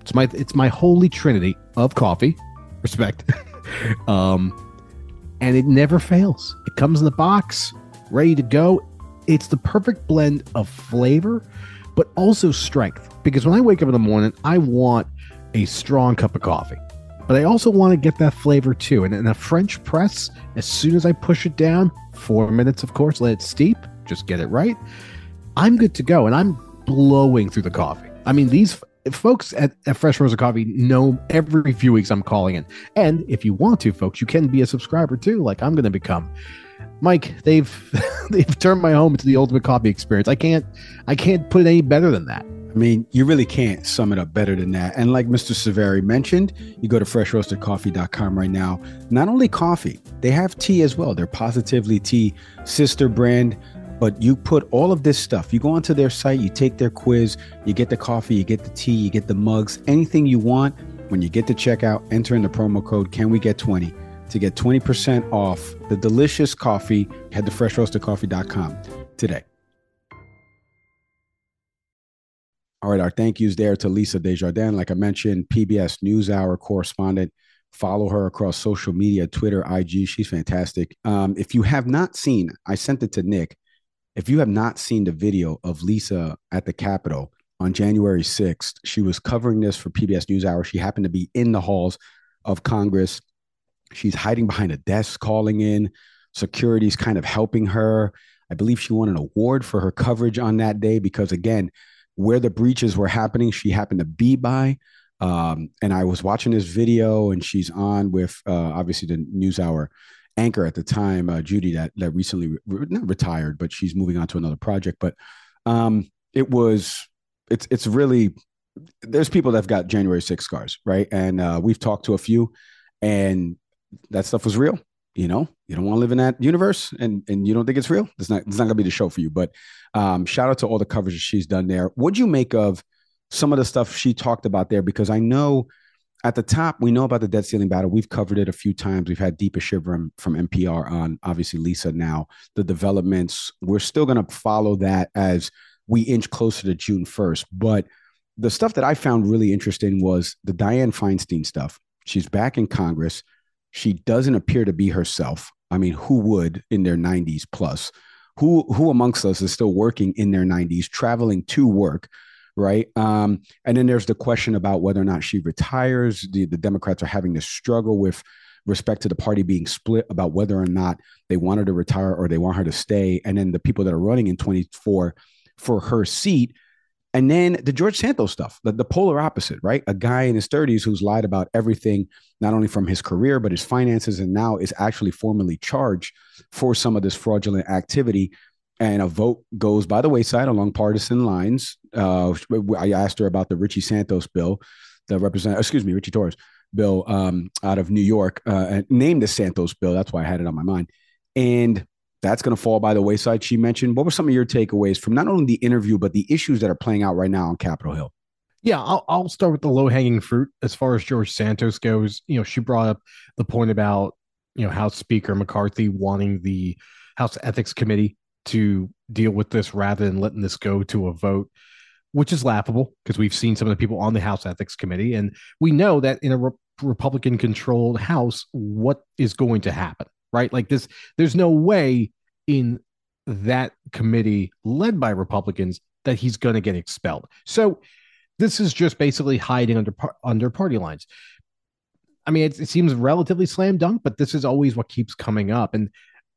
It's my it's my holy trinity of coffee. Respect. um and it never fails. It comes in the box, ready to go. It's the perfect blend of flavor, but also strength. Because when I wake up in the morning, I want a strong cup of coffee, but I also want to get that flavor too. And in a French press, as soon as I push it down, four minutes, of course, let it steep, just get it right. I'm good to go, and I'm blowing through the coffee. I mean, these folks at, at Fresh Roasted Coffee know every few weeks I'm calling in. And if you want to, folks, you can be a subscriber too, like I'm going to become. Mike, they've they've turned my home into the ultimate coffee experience. I can't I can't put it any better than that. I mean, you really can't sum it up better than that. And like Mr. Severi mentioned, you go to freshroastedcoffee.com right now. Not only coffee, they have tea as well. They're Positively Tea sister brand. But you put all of this stuff, you go onto their site, you take their quiz, you get the coffee, you get the tea, you get the mugs, anything you want. When you get to checkout, enter in the promo code Can We Get 20 to get 20% off the delicious coffee. Head to freshroastedcoffee.com today. All right, our thank yous there to Lisa Desjardins. Like I mentioned, PBS NewsHour correspondent. Follow her across social media, Twitter, IG. She's fantastic. Um, if you have not seen, I sent it to Nick. If you have not seen the video of Lisa at the Capitol on January 6th, she was covering this for PBS NewsHour. She happened to be in the halls of Congress. She's hiding behind a desk, calling in. Security's kind of helping her. I believe she won an award for her coverage on that day because, again, where the breaches were happening, she happened to be by. Um, and I was watching this video, and she's on with uh, obviously the NewsHour anchor at the time, uh, Judy, that that recently re- not retired, but she's moving on to another project. But um, it was it's it's really there's people that've got January 6 scars, right? And uh, we've talked to a few, and that stuff was real. You know, you don't want to live in that universe, and and you don't think it's real. It's not. It's not gonna be the show for you. But um, shout out to all the coverage she's done there. What'd you make of some of the stuff she talked about there? Because I know at the top, we know about the debt ceiling battle. We've covered it a few times. We've had Deepa Shivaram from NPR on, obviously Lisa now. The developments, we're still to follow that as we inch closer to June 1st. But the stuff that I found really interesting was the Dianne Feinstein stuff. She's back in Congress. She doesn't appear to be herself. I mean, who would in their 90s plus? Who who amongst us is still working in their 90s, traveling to work? right? Um, and then there's the question about whether or not she retires. The, the Democrats are having this struggle with respect to the party being split about whether or not they want her to retire or they want her to stay. And then the people that are running in 24 for her seat. And then the George Santos stuff, the, the polar opposite, right? A guy in his 30s who's lied about everything, not only from his career, but his finances, and now is actually formally charged for some of this fraudulent activity and a vote goes by the wayside along partisan lines. Uh, I asked her about the Richie Santos bill, the represent, excuse me, Richie Torres bill um, out of New York, uh, named the Santos bill. That's why I had it on my mind, and that's going to fall by the wayside. She mentioned. What were some of your takeaways from not only the interview but the issues that are playing out right now on Capitol Hill? Yeah, I'll, I'll start with the low hanging fruit as far as George Santos goes. You know, she brought up the point about you know House Speaker McCarthy wanting the House Ethics Committee to deal with this rather than letting this go to a vote, which is laughable because we've seen some of the people on the House Ethics Committee, and we know that in a re- Republican controlled House, what is going to happen, right? Like this, there's no way in that committee led by Republicans that he's going to get expelled. So this is just basically hiding under under party lines. I mean, it, it, seems relatively slam dunk, but this is always what keeps coming up. And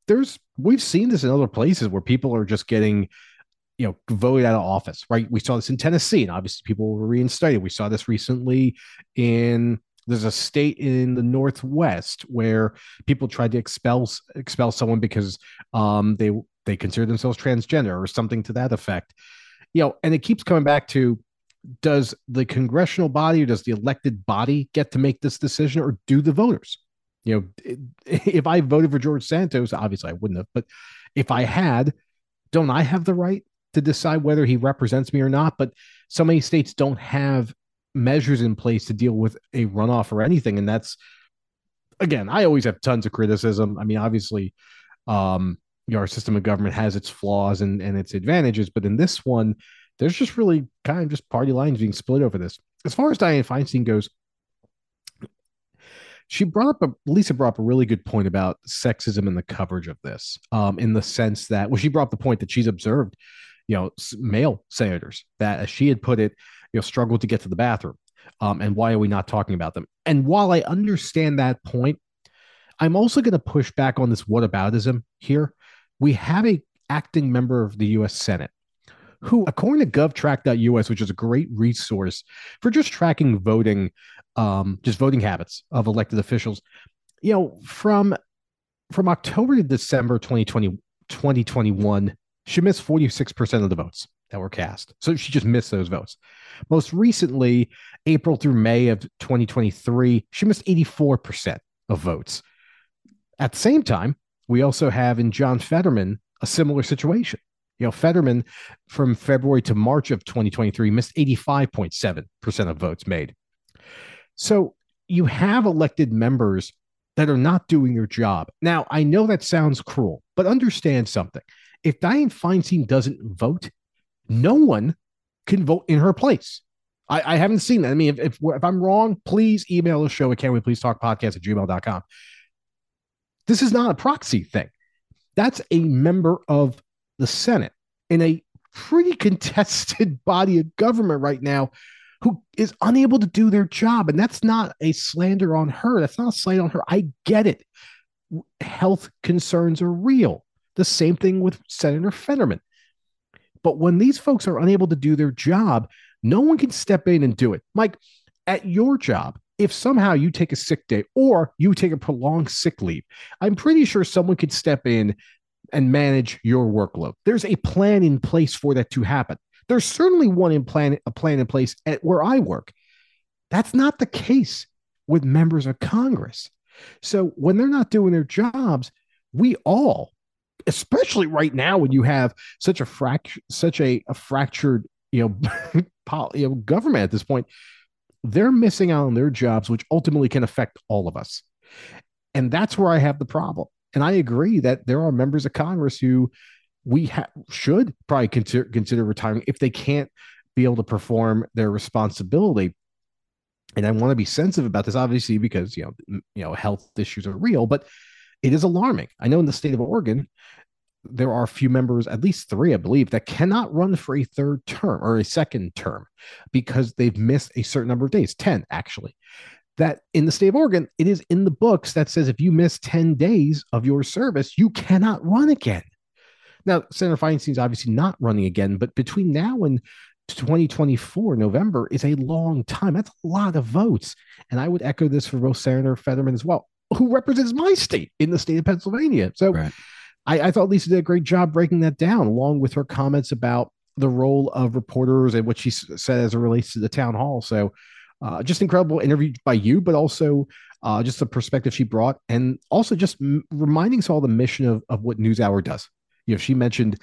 there's we've seen this in other places where people are just getting you know voted out of office right we saw this in tennessee and obviously people were reinstated we saw this recently in there's a state in the northwest where people tried to expel expel someone because um, they they consider themselves transgender or something to that effect you know and it keeps coming back to does the congressional body or does the elected body get to make this decision or do the voters you know, if I voted for George Santos, obviously I wouldn't have, but if I had, don't I have the right to decide whether he represents me or not? But so many states don't have measures in place to deal with a runoff or anything. And that's, again, I always have tons of criticism. I mean, obviously, um, you know, our system of government has its flaws and, and its advantages, but in this one, there's just really kind of just party lines being split over this. As far as Dianne Feinstein goes, she brought up a Lisa brought up a really good point about sexism in the coverage of this, um, in the sense that well, she brought up the point that she's observed, you know, male senators that, as she had put it, you know, struggled to get to the bathroom. Um, and why are we not talking about them? And while I understand that point, I'm also going to push back on this whataboutism here. We have a acting member of the U.S. Senate who, according to govtrack.us, which is a great resource for just tracking voting um, just voting habits of elected officials. You know, from from October to December 2020, 2021, she missed 46% of the votes that were cast. So she just missed those votes. Most recently, April through May of 2023, she missed 84% of votes. At the same time, we also have in John Fetterman a similar situation. You know, Fetterman from February to March of 2023 missed 85.7% of votes made. So you have elected members that are not doing their job. Now, I know that sounds cruel, but understand something. If Dianne Feinstein doesn't vote, no one can vote in her place. I, I haven't seen that. I mean, if, if, if, I'm wrong, please email the show at can we please talk podcast at gmail.com. This is not a proxy thing. That's a member of the Senate in a pretty contested body of government right now who is unable to do their job. And that's not a slander on her. That's not a slight on her. I get it. Health concerns are real. The same thing with Senator Fetterman. But when these folks are unable to do their job, no one can step in and do it. Mike, at your job, if somehow you take a sick day or you take a prolonged sick leave, I'm pretty sure someone could step in and manage your workload. There's a plan in place for that to happen. There's certainly one in plan a plan in place at where I work. That's not the case with members of Congress. So when they're not doing their jobs, we all, especially right now when you have such a fract- such a, a fractured, you know, you know, government at this point, they're missing out on their jobs, which ultimately can affect all of us. And that's where I have the problem. And I agree that there are members of Congress who we ha- should probably consider, consider retiring if they can't be able to perform their responsibility. And I want to be sensitive about this, obviously, because you know, you know, health issues are real, but it is alarming. I know in the state of Oregon, there are a few members, at least three, I believe, that cannot run for a third term or a second term because they've missed a certain number of days, 10 actually. That in the state of Oregon, it is in the books that says if you miss 10 days of your service, you cannot run again. Now, Senator Feinstein's obviously not running again, but between now and 2024 November is a long time. That's a lot of votes. And I would echo this for both Senator Fetterman as well, who represents my state in the state of Pennsylvania. So right. I, I thought Lisa did a great job breaking that down, along with her comments about the role of reporters and what she said as it relates to the town hall. So, uh, just incredible interview by you, but also uh, just the perspective she brought, and also just m- reminding us all the mission of, of what NewsHour does. You know, she mentioned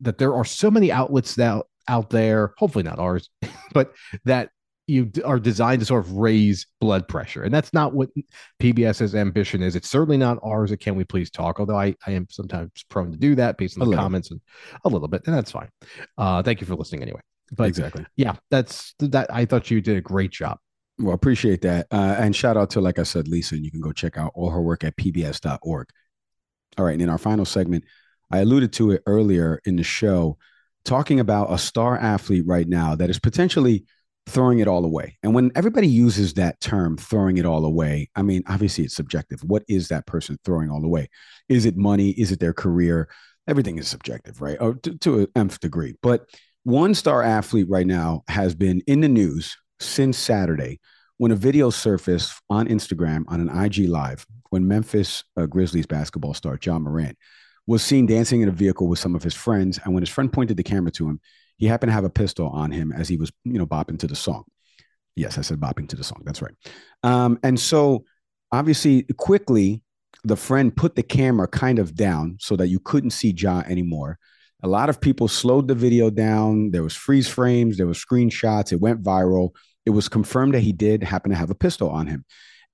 that there are so many outlets that out there, hopefully not ours, but that you are designed to sort of raise blood pressure. And that's not what PBS's ambition is. It's certainly not ours at Can We Please Talk, although I, I am sometimes prone to do that based on a the comments and a little bit, and that's fine. Uh, thank you for listening anyway. But exactly. Yeah, that's that. I thought you did a great job. Well, appreciate that. Uh, and shout out to, like I said, Lisa, and you can go check out all her work at pbs.org. All right. And in our final segment, I alluded to it earlier in the show, talking about a star athlete right now that is potentially – throwing it all away. And when everybody uses that term, throwing it all away, I mean, obviously it's subjective. What is that person throwing all away? Is it money? Is it their career? Everything is subjective, right? Or to, to an nth degree. But one star athlete right now has been in the news since Saturday when a video surfaced on Instagram on an IG live when Memphis uh, Grizzlies basketball star Ja Morant was seen dancing in a vehicle with some of his friends. And when his friend pointed the camera to him, he happened to have a pistol on him as he was, you know, bopping to the song. Yes, I said bopping to the song. That's right. Um, and so obviously, quickly, the friend put the camera kind of down so that you couldn't see Ja anymore. A lot of people slowed the video down. There was freeze frames, there was screenshots. It went viral. It was confirmed that he did happen to have a pistol on him.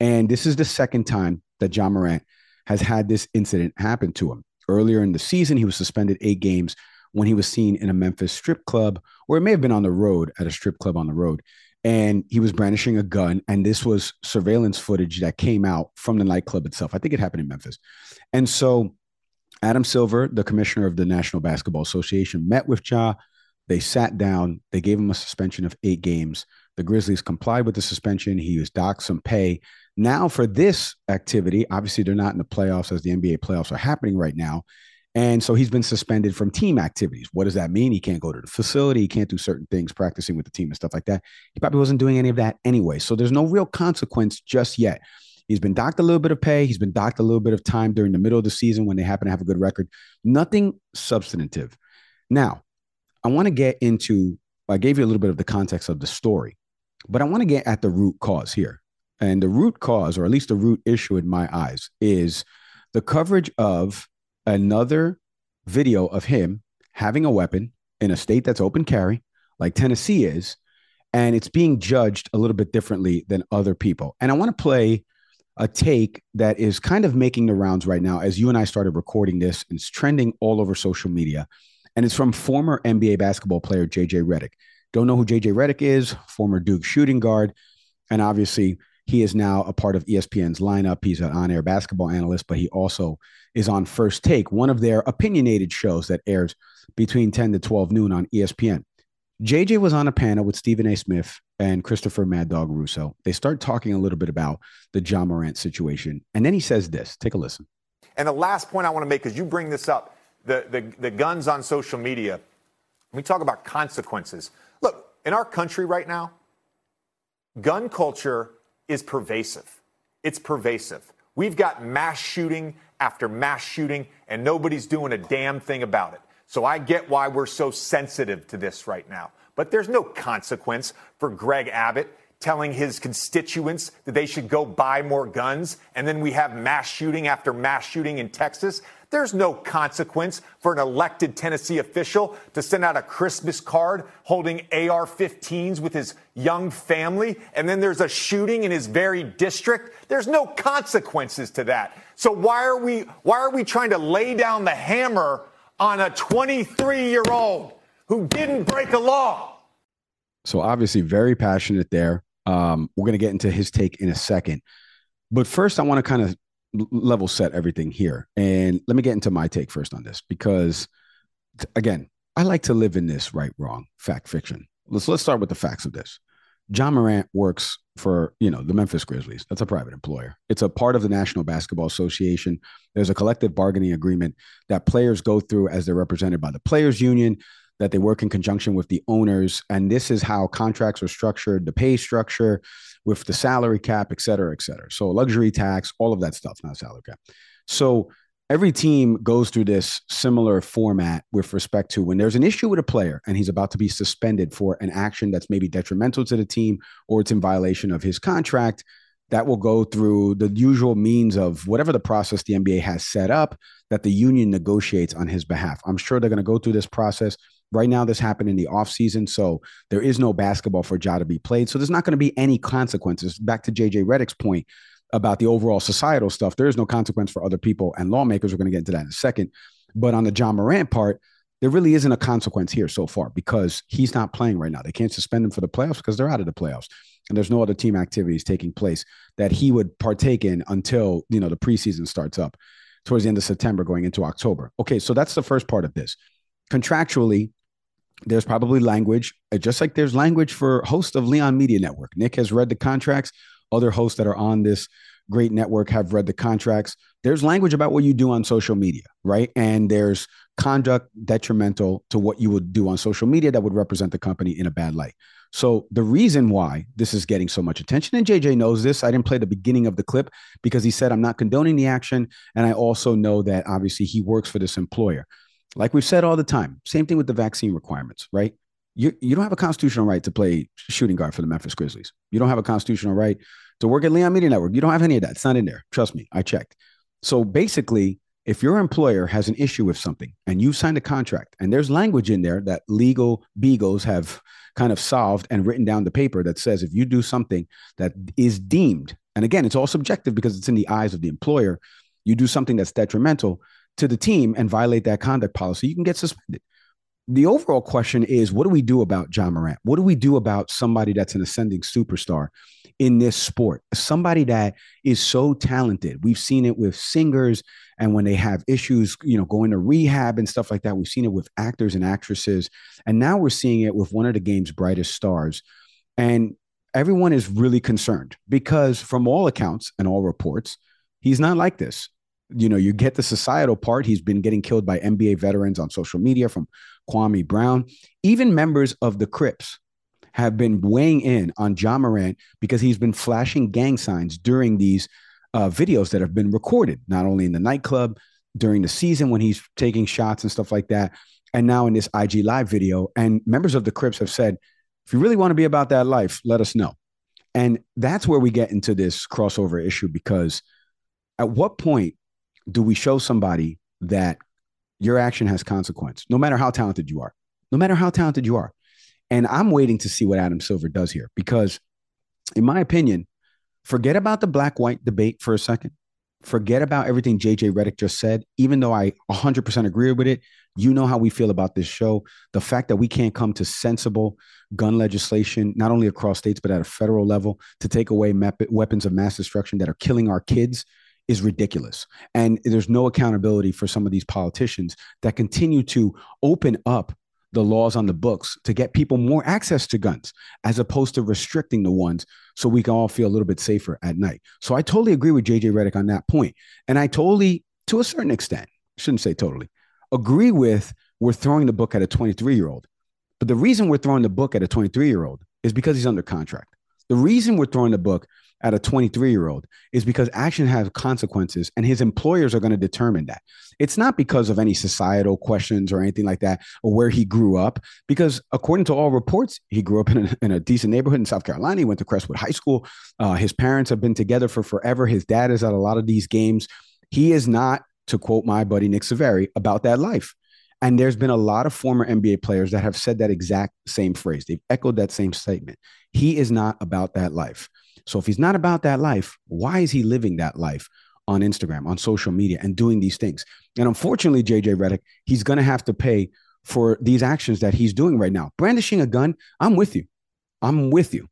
And this is the second time that Ja Morant has had this incident happen to him. Earlier in the season, he was suspended eight games when he was seen in a Memphis strip club, or it may have been on the road at a strip club on the road. And he was brandishing a gun. And this was surveillance footage that came out from the nightclub itself. I think it happened in Memphis. And so Adam Silver, the commissioner of the National Basketball Association, met with Ja. They sat down, they gave him a suspension of eight games. The Grizzlies complied with the suspension. He was docked some pay. Now, for this activity, obviously they're not in the playoffs as the NBA playoffs are happening right now. And so he's been suspended from team activities. What does that mean? He can't go to the facility. He can't do certain things, practicing with the team and stuff like that. He probably wasn't doing any of that anyway. So there's no real consequence just yet. He's been docked a little bit of pay. He's been docked a little bit of time during the middle of the season when they happen to have a good record. Nothing substantive. Now, I want to get into, I gave you a little bit of the context of the story, but I want to get at the root cause here. And the root cause, or at least the root issue in my eyes, is the coverage of another video of him having a weapon in a state that's open carry, like Tennessee is, and it's being judged a little bit differently than other people. And I want to play a take that is kind of making the rounds right now as you and I started recording this, and it's trending all over social media. And it's from former NBA basketball player JJ Redick. Don't know who JJ Redick is, former Duke shooting guard. And obviously, he is now a part of ESPN's lineup. He's an on air basketball analyst, but he also is on First Take, one of their opinionated shows that airs between 10 to 12 noon on ESPN. JJ was on a panel with Stephen A. Smith and Christopher Mad Dog Russo. They start talking a little bit about the Ja Morant situation. And then he says this take a listen. And the last point I want to make is you bring this up the, the, the guns on social media. We talk about consequences. Look, in our country right now, gun culture is pervasive. It's pervasive. We've got mass shooting after mass shooting, and nobody's doing a damn thing about it. So I get why we're so sensitive to this right now. But there's no consequence for Greg Abbott telling his constituents that they should go buy more guns, and then we have mass shooting after mass shooting in Texas. There's no consequence for an elected Tennessee official to send out a Christmas card holding AR 15s with his young family, and then there's a shooting in his very district. There's no consequences to that. So why are we, why are we trying to lay down the hammer on a 23 year old who didn't break a law? So obviously, very passionate there. Um, we're going to get into his take in a second. But first, I want to kind of level set everything here. And let me get into my take first on this because, again, I like to live in this right, wrong, fact, fiction. Let's let's start with the facts of this. Ja Morant works for you know the Memphis Grizzlies. That's a private employer. It's a part of the National Basketball Association. There's a collective bargaining agreement that players go through as they're represented by the players union that they work in conjunction with the owners. And this is how contracts are structured, the pay structure with the salary cap, et cetera, et cetera. So luxury tax, all of that stuff, not salary cap. So every team goes through this similar format with respect to when there's an issue with a player and he's about to be suspended for an action that's maybe detrimental to the team or it's in violation of his contract that will go through the usual means of whatever the process the NBA has set up that the union negotiates on his behalf. I'm sure they're going to go through this process. Right now, this happened in the offseason, so there is no basketball for Ja to be played. So there's not going to be any consequences. Back to JJ Redick's point about the overall societal stuff, there is no consequence for other people and lawmakers. We're going to get into that in a second. But on the Ja Morant part, there really isn't a consequence here so far because he's not playing right now. They can't suspend him for the playoffs because they're out of the playoffs. And there's no other team activities taking place that he would partake in until, you know, the preseason starts up towards the end of September going into October. Okay, so that's the first part of this. Contractually, there's probably language, uh, just like there's language for host of Leon Media Network. Nick has read the contracts. Other hosts that are on this great network have read the contracts. There's language about what you do on social media, right? And there's conduct detrimental to what you would do on social media that would represent the company in a bad light. So the reason why this is getting so much attention, and JJ knows this, I didn't play the beginning of the clip because he said I'm not condoning the action, and I also know that obviously he works for this employer. Like we've said all the time, same thing with the vaccine requirements, right? You, you don't have a constitutional right to play shooting guard for the Memphis Grizzlies. You don't have a constitutional right to work at Leon Media Network. You don't have any of that. It's not in there. Trust me, I checked. So basically, if your employer has an issue with something and you signed a contract and there's language in there that legal beagles have kind of solved and written down the paper that says if you do something that is deemed, and again, it's all subjective because it's in the eyes of the employer, you do something that's detrimental, to the team and violate that conduct policy, you can get suspended. The overall question is what do we do about Ja Morant? What do we do about somebody that's an ascending superstar in this sport? Somebody that is so talented. We've seen it with singers and when they have issues, you know, going to rehab and stuff like that. We've seen it with actors and actresses. And now we're seeing it with one of the game's brightest stars. And everyone is really concerned because, from all accounts and all reports, he's not like this you know, you get the societal part. He's been getting killed by NBA veterans on social media from Kwame Brown. Even members of the Crips have been weighing in on Ja Morant because he's been flashing gang signs during these uh, videos that have been recorded, not only in the nightclub during the season when he's taking shots and stuff like that, and now in this IG live video. And members of the Crips have said, if you really want to be about that life, let us know. And that's where we get into this crossover issue because at what point do we show somebody that your action has consequence, no matter how talented you are, no matter how talented you are? And I'm waiting to see what Adam Silver does here because, in my opinion, forget about the black white debate for a second. Forget about everything JJ Redick just said, even though I 100% agree with it. You know how we feel about this show. The fact that we can't come to sensible gun legislation, not only across states, but at a federal level to take away weapons of mass destruction that are killing our kids is ridiculous. And there's no accountability for some of these politicians that continue to open up the laws on the books to get people more access to guns as opposed to restricting the ones so we can all feel a little bit safer at night. So I totally agree with JJ Redick on that point. And I totally, to a certain extent, shouldn't say totally, agree with we're throwing the book at a 23 year old. But the reason we're throwing the book at a 23 year old is because he's under contract. The reason we're throwing the book at a 23 year old is because action has consequences and his employers are going to determine that. It's not because of any societal questions or anything like that or where he grew up, because according to all reports, he grew up in a, in a decent neighborhood in South Carolina. He went to Crestwood High School. Uh, his parents have been together for forever. His dad is at a lot of these games. He is not, to quote my buddy Nick Saveri, about that life. And there's been a lot of former NBA players that have said that exact same phrase. They've echoed that same statement. He is not about that life. So if he's not about that life, why is he living that life on Instagram, on social media, and doing these things? And unfortunately, JJ Redick, he's going to have to pay for these actions that he's doing right now. Brandishing a gun, I'm with you. I'm with you.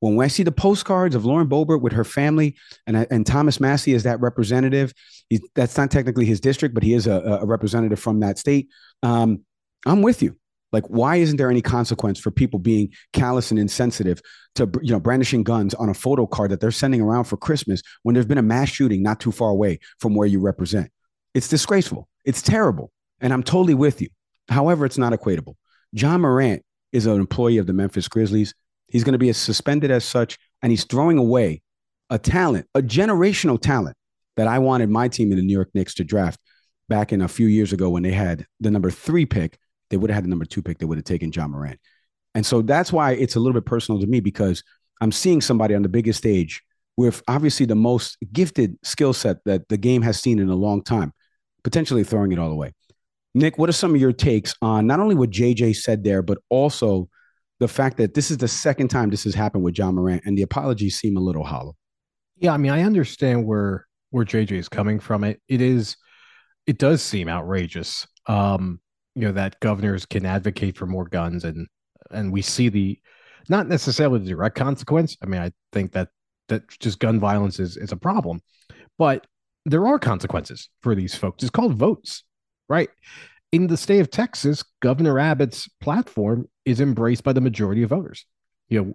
When I see the postcards of Lauren Boebert with her family and, and Thomas Massie as that representative, he, that's not technically his district, but he is a, a representative from that state. Um, I'm with you. Like, why isn't there any consequence for people being callous and insensitive to you know brandishing guns on a photo card that they're sending around for Christmas when there's been a mass shooting not too far away from where you represent? It's disgraceful. It's terrible. And I'm totally with you. However, it's not equatable. Ja Morant is an employee of the Memphis Grizzlies. He's going to be suspended as such, and he's throwing away a talent, a generational talent that I wanted my team in the New York Knicks to draft back in a few years ago when they had the number three pick they would have had the number two pick, they would have taken Ja Morant. And so that's why it's a little bit personal to me because I'm seeing somebody on the biggest stage with obviously the most gifted skill set that the game has seen in a long time, potentially throwing it all away. Nick, what are some of your takes on not only what JJ said there, but also the fact that this is the second time this has happened with Ja Morant and the apologies seem a little hollow? Yeah, I mean, I understand where where JJ is coming from. It it is it does seem outrageous. Um, you know that governors can advocate for more guns and and we see the not necessarily the direct consequence. I mean i think that that just gun violence is is a problem but there are consequences for these folks. It's called votes right? In the state of texas governor abbott's platform is embraced by the majority of voters. You know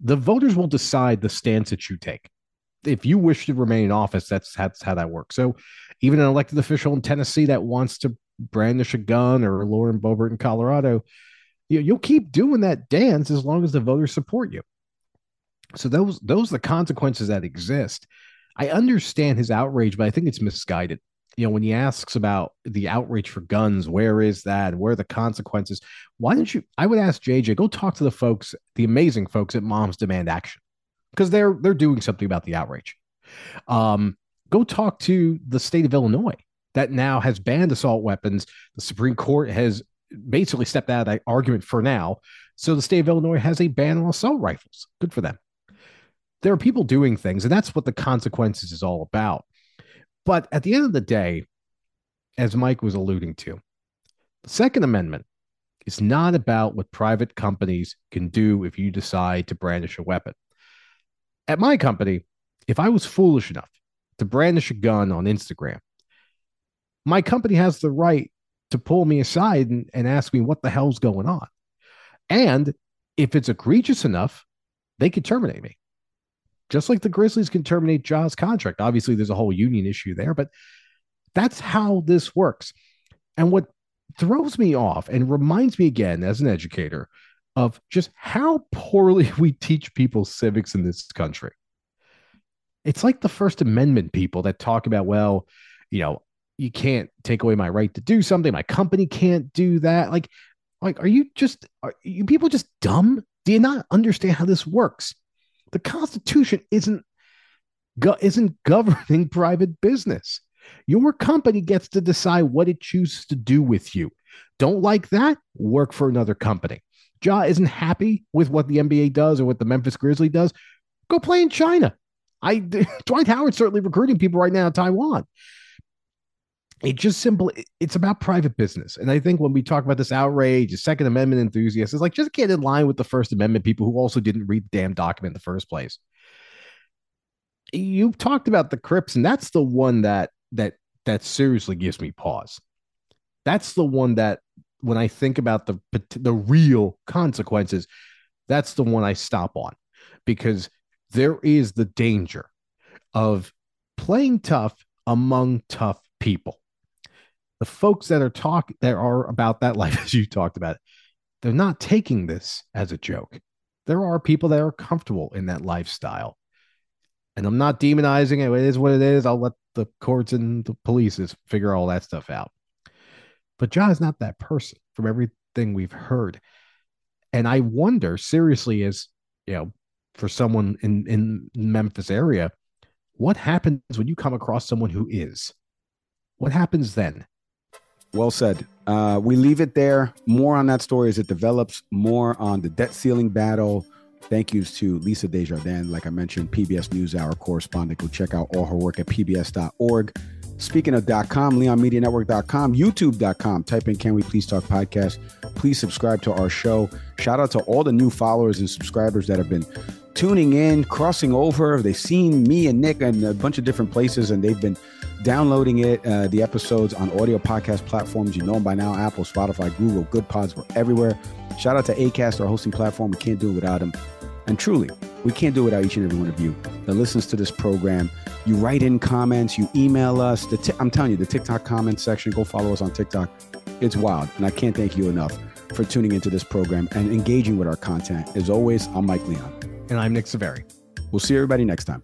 the voters will decide the stance that you take. If you wish to remain in office that's that's how that works. So even an elected official in tennessee that wants to brandish a gun or Lauren Boebert in Colorado, you, you'll keep doing that dance as long as the voters support you. So those those are the consequences that exist. I understand his outrage, but I think it's misguided. You know, when he asks about the outrage for guns, where is that? Where are the consequences? Why don't you? I would ask JJ, go talk to the folks, the amazing folks at Moms Demand Action, because they're they're doing something about the outrage. Um, go talk to the state of Illinois that now has banned assault weapons. The Supreme Court has basically stepped out of that argument for now. So the state of Illinois has a ban on assault rifles. Good for them. There are people doing things, and that's what the consequences is all about. But at the end of the day, as Mike was alluding to, the Second Amendment is not about what private companies can do if you decide to brandish a weapon. At my company, if I was foolish enough to brandish a gun on Instagram, my company has the right to pull me aside and, and ask me what the hell's going on. And if it's egregious enough, they could terminate me. Just like the Grizzlies can terminate Ja's contract. Obviously, there's a whole union issue there, but that's how this works. And what throws me off and reminds me again as an educator of just how poorly we teach people civics in this country. It's like the First Amendment people that talk about, well, you know, you can't take away my right to do something. My company can't do that. Like, like, are you just are you people just dumb? Do you not understand how this works? The Constitution isn't go, isn't governing private business. Your company gets to decide what it chooses to do with you. Don't like that? Work for another company. Ja isn't happy with what the NBA does or what the Memphis Grizzly does. Go play in China. I Dwight Howard's certainly recruiting people right now in Taiwan it just simple it's about private business and i think when we talk about this outrage the second amendment enthusiasts it's like just get in line with the first amendment people who also didn't read the damn document in the first place. You talked about the crips and that's the one that that that seriously gives me pause. That's the one that when i think about the the real consequences that's the one i stop on because there is the danger of playing tough among tough people the folks that are talk that are about that life as you talked about they're not taking this as a joke there are people that are comfortable in that lifestyle And I'm not demonizing it. It is what it is. I'll let the courts and the police figure all that stuff out. But is not that person from everything we've heard. And I wonder seriously, as you know, for someone in, in Memphis area, what happens when you come across someone who is? What happens then? Well said. Uh, we leave it there. More on that story as it develops, more on the debt ceiling battle. Thank yous to Lisa Desjardins, like I mentioned, PBS NewsHour correspondent. Go check out all her work at pbs.org. Speaking of .com, leonmedianetwork.com, youtube.com. Type in Can We Please Talk Podcast. Please subscribe to our show. Shout out to all the new followers and subscribers that have been tuning in, crossing over. They've seen me and Nick in a bunch of different places and they've been downloading it, uh, the episodes on audio podcast platforms. You know them by now Apple, Spotify, Google, Goodpods. We're everywhere. Shout out to ACAST, our hosting platform. We can't do it without them. And truly, we can't do it without each and every one of you that listens to this program. You write in comments, you email us. The t- I'm telling you, the TikTok comment section, go follow us on TikTok. It's wild. And I can't thank you enough for tuning into this program and engaging with our content. As always, I'm Mike Leon. And I'm Nick Saveri. We'll see everybody next time.